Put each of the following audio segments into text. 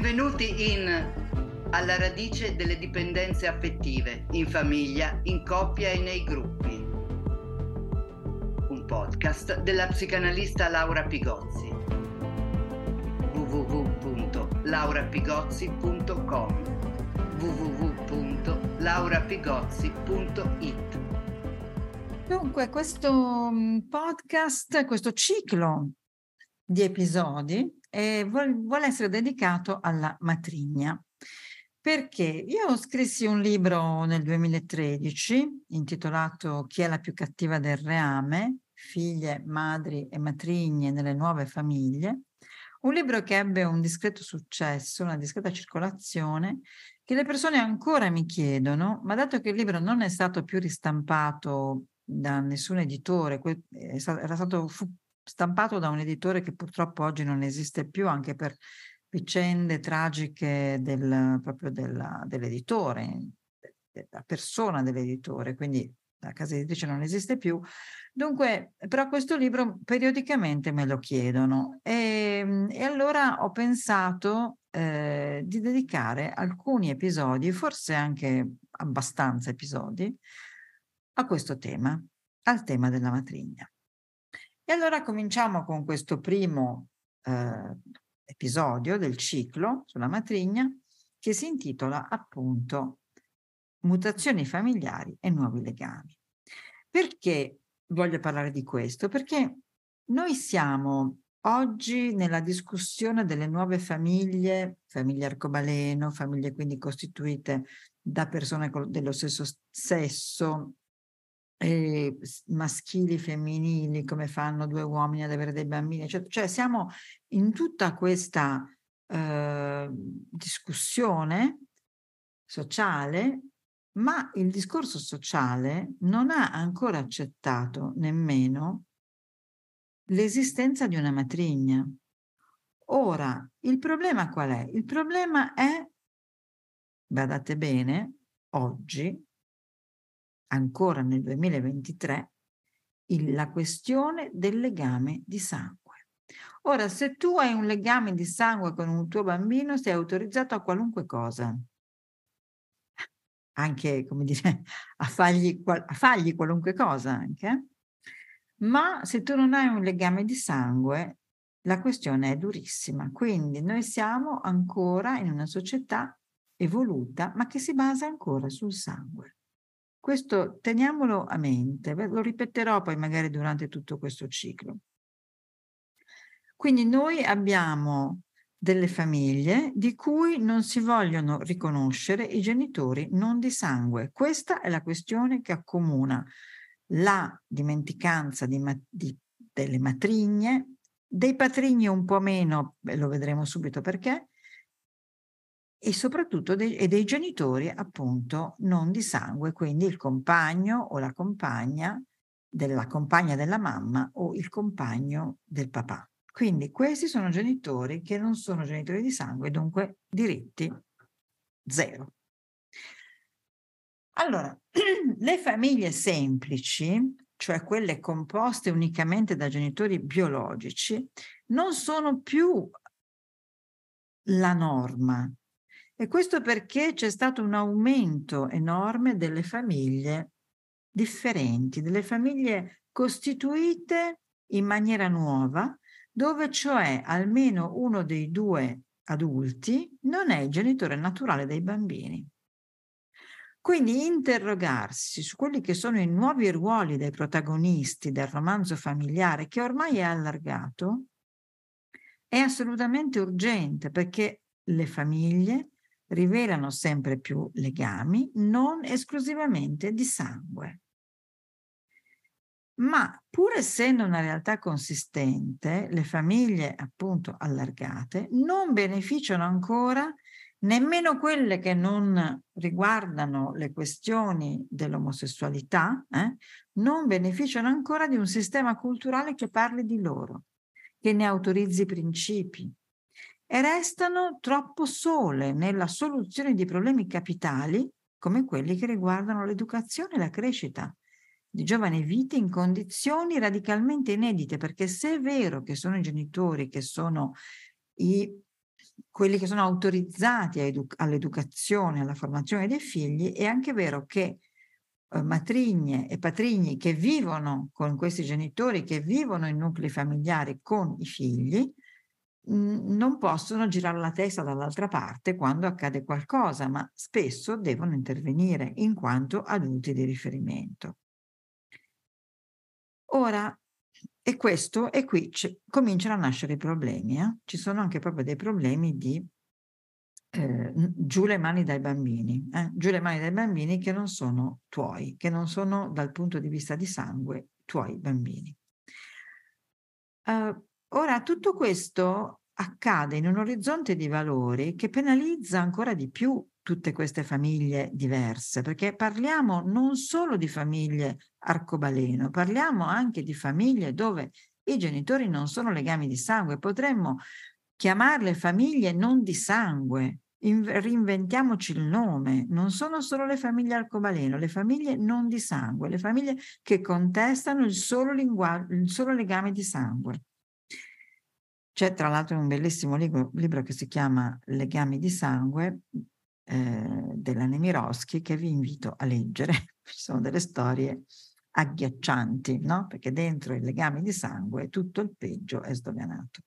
Benvenuti in Alla radice delle dipendenze affettive, in famiglia, in coppia e nei gruppi. Un podcast della psicanalista Laura Pigozzi. www.laurapigozzi.com www.laurapigozzi.it Dunque, questo mm, podcast, questo ciclo di episodi eh, vuole essere dedicato alla matrigna. Perché io scrissi un libro nel 2013 intitolato Chi è la più cattiva del reame? Figlie, madri e matrigne nelle nuove famiglie. Un libro che ebbe un discreto successo, una discreta circolazione, che le persone ancora mi chiedono, ma dato che il libro non è stato più ristampato da nessun editore, era stato, fu stampato da un editore che purtroppo oggi non esiste più anche per vicende tragiche del, proprio della, dell'editore, della persona dell'editore, quindi la casa editrice non esiste più. Dunque, però questo libro periodicamente me lo chiedono e, e allora ho pensato eh, di dedicare alcuni episodi, forse anche abbastanza episodi, a questo tema, al tema della matrigna. E allora cominciamo con questo primo eh, episodio del ciclo sulla matrigna che si intitola appunto Mutazioni familiari e nuovi legami. Perché voglio parlare di questo? Perché noi siamo oggi nella discussione delle nuove famiglie, famiglie arcobaleno, famiglie quindi costituite da persone dello stesso sesso, eh, maschili, femminili, come fanno due uomini ad avere dei bambini, cioè, cioè siamo in tutta questa eh, discussione sociale, ma il discorso sociale non ha ancora accettato nemmeno l'esistenza di una matrigna. Ora, il problema qual è? Il problema è, badate bene, oggi ancora nel 2023 il, la questione del legame di sangue. Ora, se tu hai un legame di sangue con un tuo bambino, sei autorizzato a qualunque cosa, anche, come dire, a fargli, a fargli qualunque cosa anche. Ma se tu non hai un legame di sangue, la questione è durissima. Quindi noi siamo ancora in una società evoluta, ma che si basa ancora sul sangue. Questo teniamolo a mente, lo ripeterò poi magari durante tutto questo ciclo. Quindi noi abbiamo delle famiglie di cui non si vogliono riconoscere i genitori non di sangue. Questa è la questione che accomuna la dimenticanza di, di, delle matrigne, dei patrigni un po' meno, lo vedremo subito perché, e soprattutto dei, e dei genitori appunto non di sangue, quindi il compagno o la compagna della compagna della mamma o il compagno del papà. Quindi questi sono genitori che non sono genitori di sangue, dunque diritti zero. Allora, le famiglie semplici, cioè quelle composte unicamente da genitori biologici, non sono più la norma, e questo perché c'è stato un aumento enorme delle famiglie differenti, delle famiglie costituite in maniera nuova, dove cioè almeno uno dei due adulti non è il genitore naturale dei bambini. Quindi interrogarsi su quelli che sono i nuovi ruoli dei protagonisti del romanzo familiare, che ormai è allargato, è assolutamente urgente perché le famiglie rivelano sempre più legami non esclusivamente di sangue. Ma pur essendo una realtà consistente, le famiglie appunto allargate non beneficiano ancora nemmeno quelle che non riguardano le questioni dell'omosessualità, eh, non beneficiano ancora di un sistema culturale che parli di loro, che ne autorizzi i principi, e restano troppo sole nella soluzione di problemi capitali come quelli che riguardano l'educazione e la crescita. Di giovani vite in condizioni radicalmente inedite, perché se è vero che sono i genitori che sono i quelli che sono autorizzati all'educazione, alla formazione dei figli, è anche vero che eh, matrigne e patrigni che vivono con questi genitori, che vivono in nuclei familiari con i figli, non possono girare la testa dall'altra parte quando accade qualcosa, ma spesso devono intervenire in quanto adulti di riferimento. Ora, e questo, e qui cominciano a nascere i problemi. Eh? Ci sono anche proprio dei problemi di eh, giù le mani dai bambini, eh? giù le mani dai bambini che non sono tuoi, che non sono dal punto di vista di sangue tuoi bambini. Uh, ora, tutto questo accade in un orizzonte di valori che penalizza ancora di più tutte queste famiglie diverse, perché parliamo non solo di famiglie arcobaleno, parliamo anche di famiglie dove i genitori non sono legami di sangue, potremmo chiamarle famiglie non di sangue, in, reinventiamoci il nome, non sono solo le famiglie arcobaleno, le famiglie non di sangue, le famiglie che contestano il solo, linguaggio, il solo legame di sangue. C'è tra l'altro un bellissimo libro, libro che si chiama Legami di sangue, eh, della Nemirovsky che vi invito a leggere. Ci sono delle storie agghiaccianti, no? Perché dentro i legami di sangue tutto il peggio è sdoganato.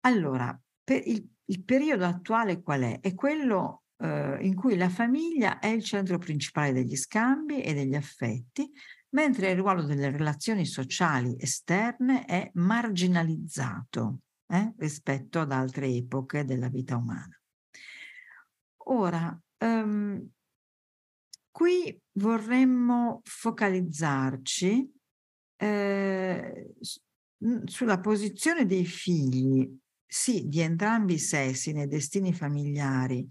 Allora, il, il, periodo attuale qual è? È quello eh, in cui la famiglia è il centro principale degli scambi e degli affetti, mentre il ruolo delle relazioni sociali esterne è marginalizzato eh, rispetto ad altre epoche della vita umana. Ora, um, qui vorremmo focalizzarci eh, sulla posizione dei figli, sì, di entrambi i sessi nei destini familiari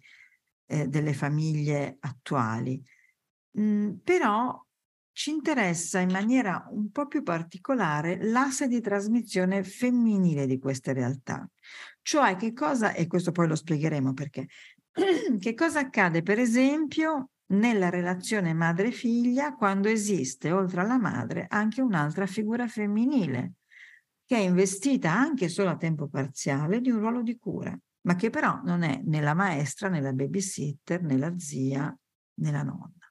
eh, delle famiglie attuali, mm, però ci interessa in maniera un po' più particolare l'asse di trasmissione femminile di queste realtà. Cioè che cosa, e questo poi lo spiegheremo perché, che cosa accade per esempio nella relazione madre-figlia quando esiste oltre alla madre anche un'altra figura femminile che è investita anche solo a tempo parziale di un ruolo di cura, ma che però non è né la maestra né la babysitter né la zia né la nonna.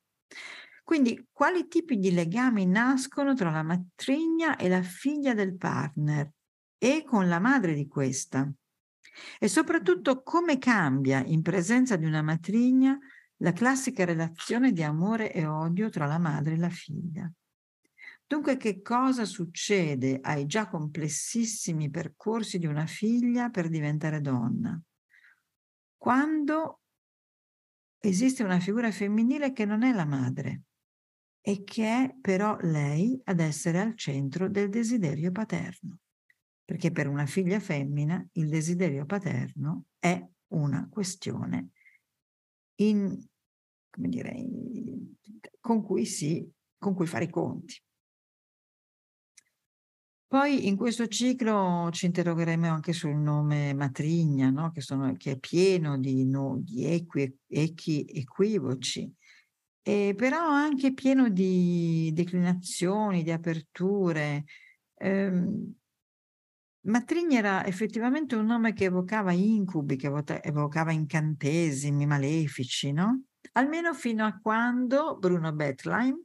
Quindi quali tipi di legami nascono tra la matrigna e la figlia del partner e con la madre di questa? E soprattutto come cambia in presenza di una matrigna la classica relazione di amore e odio tra la madre e la figlia. Dunque che cosa succede ai già complessissimi percorsi di una figlia per diventare donna? Quando esiste una figura femminile che non è la madre, e che è però lei ad essere al centro del desiderio paterno. Perché per una figlia femmina il desiderio paterno è una questione in, dire, con, cui si, con cui fare i conti. Poi in questo ciclo ci interrogheremo anche sul nome matrigna, no? che, sono, che, è pieno di, no, di equi, equi, equivoci e però anche pieno di declinazioni, di aperture. Eh, Matrigni era effettivamente un nome che evocava incubi, che evocava incantesimi malefici, no? Almeno fino a quando Bruno Betlein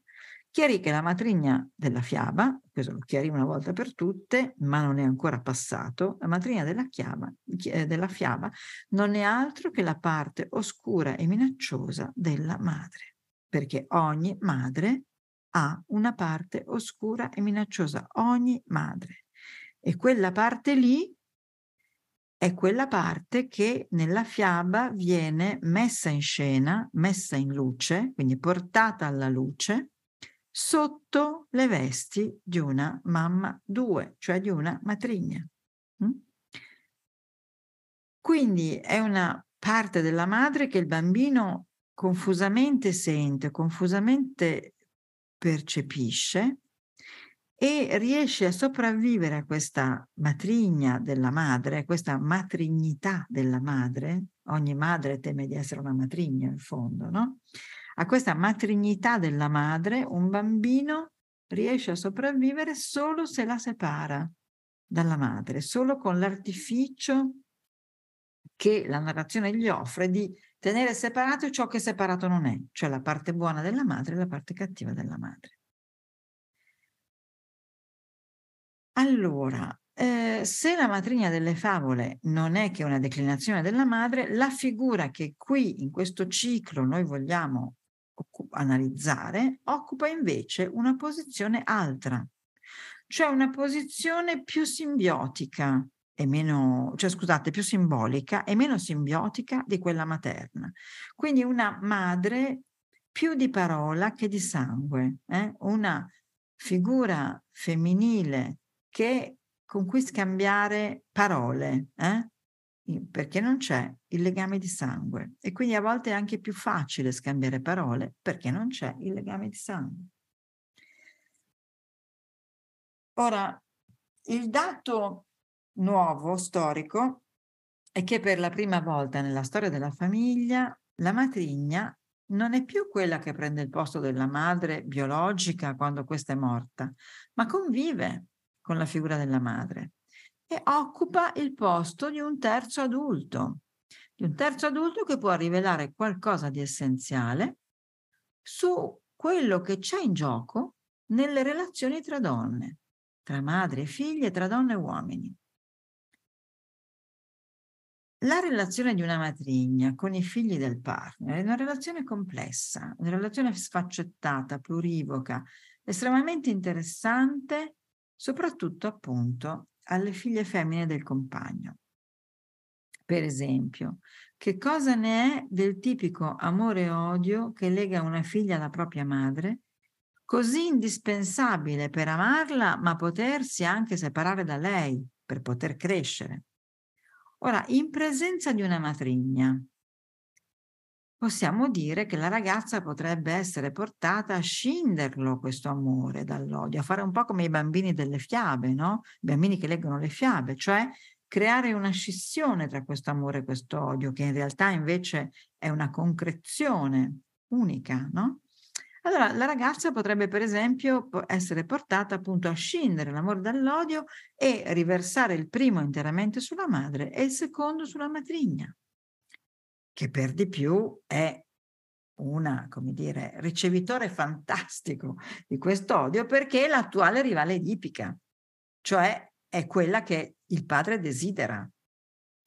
chiarì che la matrigna della fiaba, questo lo chiarì una volta per tutte, ma non è ancora passato, la matrigna della, chiaba, della fiaba non è altro che la parte oscura e minacciosa della madre perché ogni madre ha una parte oscura e minacciosa, ogni madre. E quella parte lì è quella parte che nella fiaba viene messa in scena, messa in luce, quindi portata alla luce, sotto le vesti di una mamma due, cioè di una matrigna. Mm? Quindi è una parte della madre che il bambino confusamente sente, confusamente percepisce e riesce a sopravvivere a questa matrigna della madre, a questa matrignità della madre, ogni madre teme di essere una matrigna in fondo, no? A questa matrignità della madre un bambino riesce a sopravvivere solo se la separa, dalla madre, solo con l'artificio che la narrazione gli offre di tenere separato ciò che separato non è, cioè la parte buona della madre e la parte cattiva della madre. Allora, eh, se la matrigna delle favole non è che una declinazione della madre, la figura che qui in questo ciclo noi vogliamo analizzare occupa invece una posizione altra, cioè una posizione più simbiotica e meno, cioè scusate, più simbolica e meno simbiotica di quella materna. Quindi una madre più di parola che di sangue, eh? una figura femminile che, con cui scambiare parole, eh? perché non c'è il legame di sangue e quindi a volte è anche più facile scambiare parole perché non c'è il legame di sangue. Ora, il dato nuovo storico è che per la prima volta nella storia della famiglia la matrigna non è più quella che prende il posto della madre biologica quando questa è morta, ma convive con la figura della madre e occupa il posto di un terzo adulto, di un terzo adulto che può rivelare qualcosa di essenziale su quello che c'è in gioco nelle relazioni tra donne, tra madri e figlie, tra donne e uomini. La relazione di una matrigna con i figli del partner è una relazione complessa, una relazione sfaccettata, plurivoca, estremamente interessante, soprattutto appunto alle figlie femmine del compagno. Per esempio, che cosa ne è del tipico amore e odio che lega una figlia alla propria madre, così indispensabile per amarla, ma potersi anche separare da lei per poter crescere? Ora, in presenza di una matrigna, possiamo dire che la ragazza potrebbe essere portata a scinderlo questo amore dall'odio, a fare un po' come i bambini delle fiabe, no? I bambini che leggono le fiabe, cioè creare una scissione tra questo amore e questo odio, che in realtà invece è una concrezione unica, no? Allora, la ragazza potrebbe, per esempio, essere portata appunto a scindere l'amore dall'odio e riversare il primo interamente sulla madre e il secondo sulla matrigna che per di più è una, come dire, ricevitore fantastico di questo odio perché è l'attuale rivale edipica, cioè è quella che il padre desidera,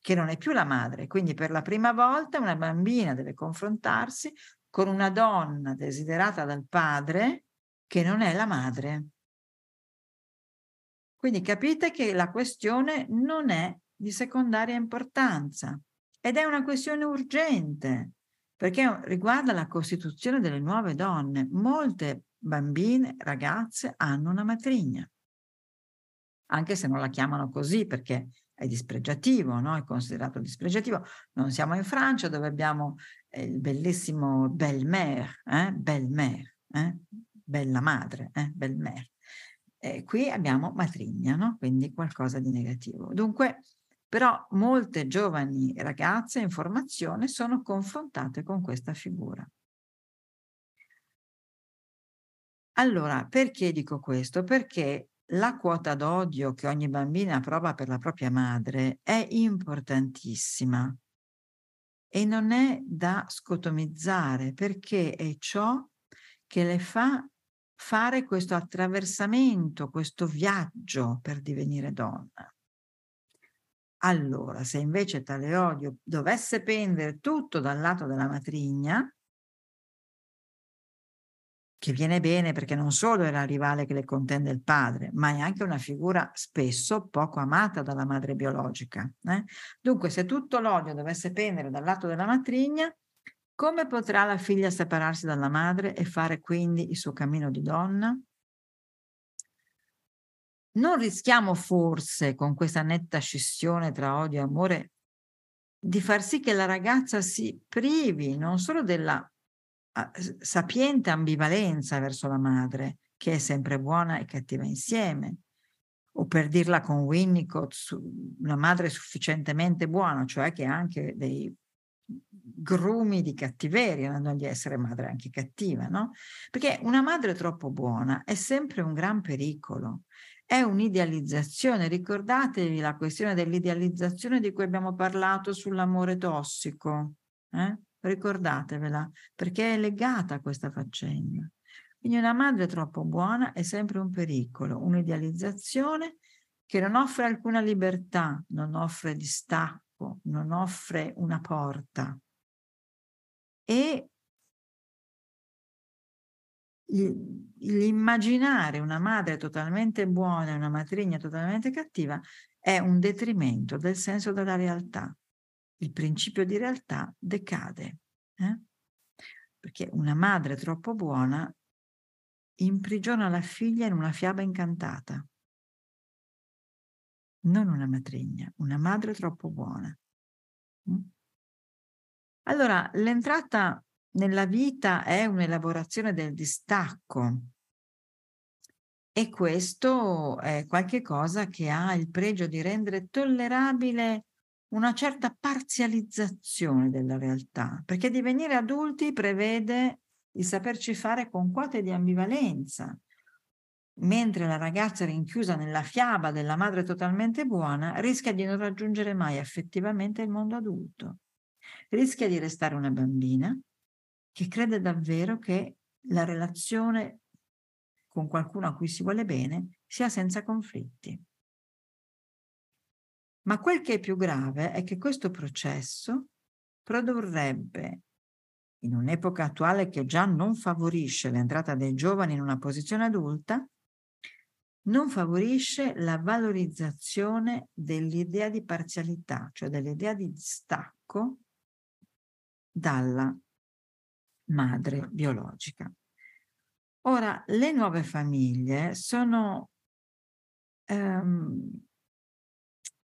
che non è più la madre. Quindi per la prima volta una bambina deve confrontarsi con una donna desiderata dal padre che non è la madre. Quindi capite che la questione non è di secondaria importanza. Ed è una questione urgente, perché riguarda la costituzione delle nuove donne. Molte bambine, ragazze hanno una matrigna, anche se non la chiamano così perché è dispregiativo, no? è considerato dispregiativo. Non siamo in Francia dove abbiamo il bellissimo belle-mère, eh? belle-mère, eh? bella madre, eh? belle-mère. Eh, qui abbiamo matrigna, no? quindi qualcosa di negativo. Dunque, però molte giovani ragazze in formazione sono confrontate con questa figura. Allora, perché dico questo? Perché la quota d'odio che ogni bambina prova per la propria madre è importantissima e non è da scotomizzare perché è ciò che le fa fare questo attraversamento, questo viaggio per divenire donna. Allora, se invece tale odio dovesse pendere tutto dal lato della matrigna, che viene bene perché non solo è la rivale che le contende il padre, ma è anche una figura spesso poco amata dalla madre biologica. Eh? Dunque, se tutto l'odio dovesse pendere dal lato della matrigna, come potrà la figlia separarsi dalla madre e fare quindi il suo cammino di donna? non rischiamo forse con questa netta scissione tra odio e amore di far sì che la ragazza si privi non solo della sapiente ambivalenza verso la madre, che è sempre buona e cattiva insieme, o per dirla con Winnicott, una madre sufficientemente buona, cioè che ha anche dei grumi di cattiveria, non di essere madre anche cattiva, no? Perché una madre troppo buona è sempre un gran pericolo è un'idealizzazione. Ricordatevi la questione dell'idealizzazione di cui abbiamo parlato sull'amore tossico. Eh? Ricordatevela, perché è legata a questa faccenda. Quindi una madre troppo buona è sempre un pericolo, un'idealizzazione che non offre alcuna libertà, non offre distacco, non offre una porta. E l'immaginare una madre totalmente buona e una matrigna totalmente cattiva è un detrimento del senso della realtà. Il principio di realtà decade. Eh? Perché una madre troppo buona imprigiona la figlia in una fiaba incantata. Non una matrigna, una madre troppo buona. Mm? Allora, l'entrata nella vita è un'elaborazione del distacco e questo è qualcosa che ha il pregio di rendere tollerabile una certa parzializzazione della realtà, perché divenire adulti prevede il saperci fare con quote di ambivalenza, mentre la ragazza rinchiusa nella fiaba della madre totalmente buona rischia di non raggiungere mai effettivamente il mondo adulto, rischia di restare una bambina che crede davvero che la relazione con qualcuno a cui si vuole bene sia senza conflitti. Ma quel che è più grave è che questo processo produrrebbe, in un'epoca attuale che già non favorisce l'entrata dei giovani in una posizione adulta, non favorisce la valorizzazione dell'idea di parzialità, cioè dell'idea di distacco dalla madre biologica. Ora, le nuove famiglie sono, um,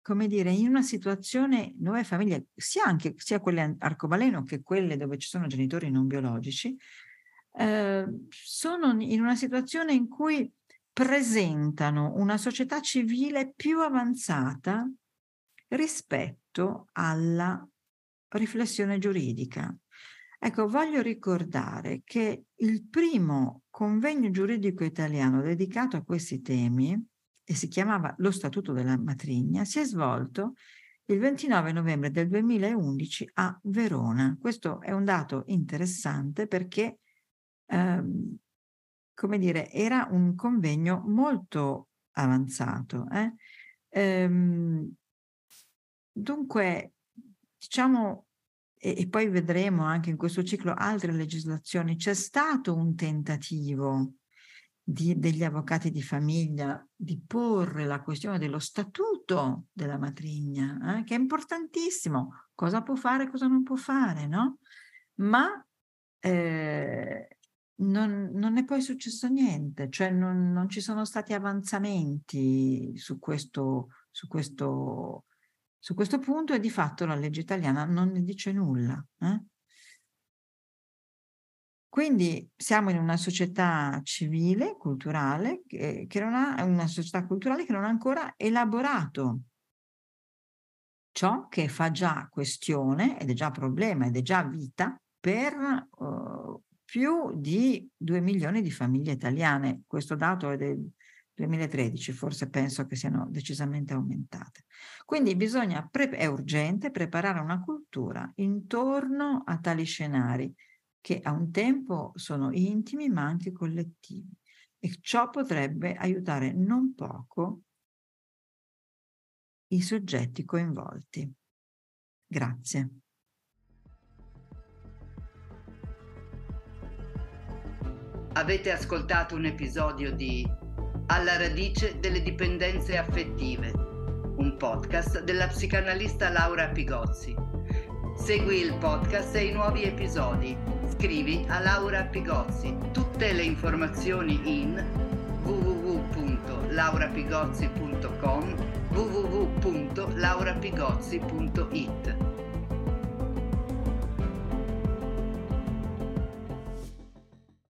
come dire, in una situazione, nuove famiglie, sia, anche, sia quelle arcobaleno che quelle dove ci sono genitori non biologici, eh, sono in una situazione in cui presentano una società civile più avanzata rispetto alla riflessione giuridica. Ecco, voglio ricordare che il primo convegno giuridico italiano dedicato a questi temi, e si chiamava Lo Statuto della Matrigna, si è svolto il 29 novembre del 2011 a Verona. Questo è un dato interessante perché, ehm, come dire, era un convegno molto avanzato. Eh? Ehm, dunque, diciamo, e, e poi vedremo anche in questo ciclo altre legislazioni, c'è stato un tentativo di, degli avvocati di famiglia di porre la questione dello statuto della matrigna, eh, che è importantissimo, cosa può fare, cosa non può fare, no? Ma eh, non, non, è poi successo niente, cioè non, non ci sono stati avanzamenti su questo, su questo su questo punto e di fatto la legge italiana non ne dice nulla. Eh? Quindi siamo in una società civile, culturale, che, che non ha, una società culturale che non ha ancora elaborato ciò che fa già questione ed è già problema ed è già vita per uh, più di 2 milioni di famiglie italiane. Questo dato è del 2013, forse penso che siano decisamente aumentate. Quindi bisogna, è urgente preparare una cultura intorno a tali scenari che a un tempo sono intimi ma anche collettivi e ciò potrebbe aiutare non poco i soggetti coinvolti. Grazie. Avete ascoltato un episodio di alla radice delle dipendenze affettive, un podcast della psicanalista Laura Pigozzi. Segui il podcast e i nuovi episodi. Scrivi a Laura Pigozzi. Tutte le informazioni in www.laurapigozzi.com www.laurapigozzi.it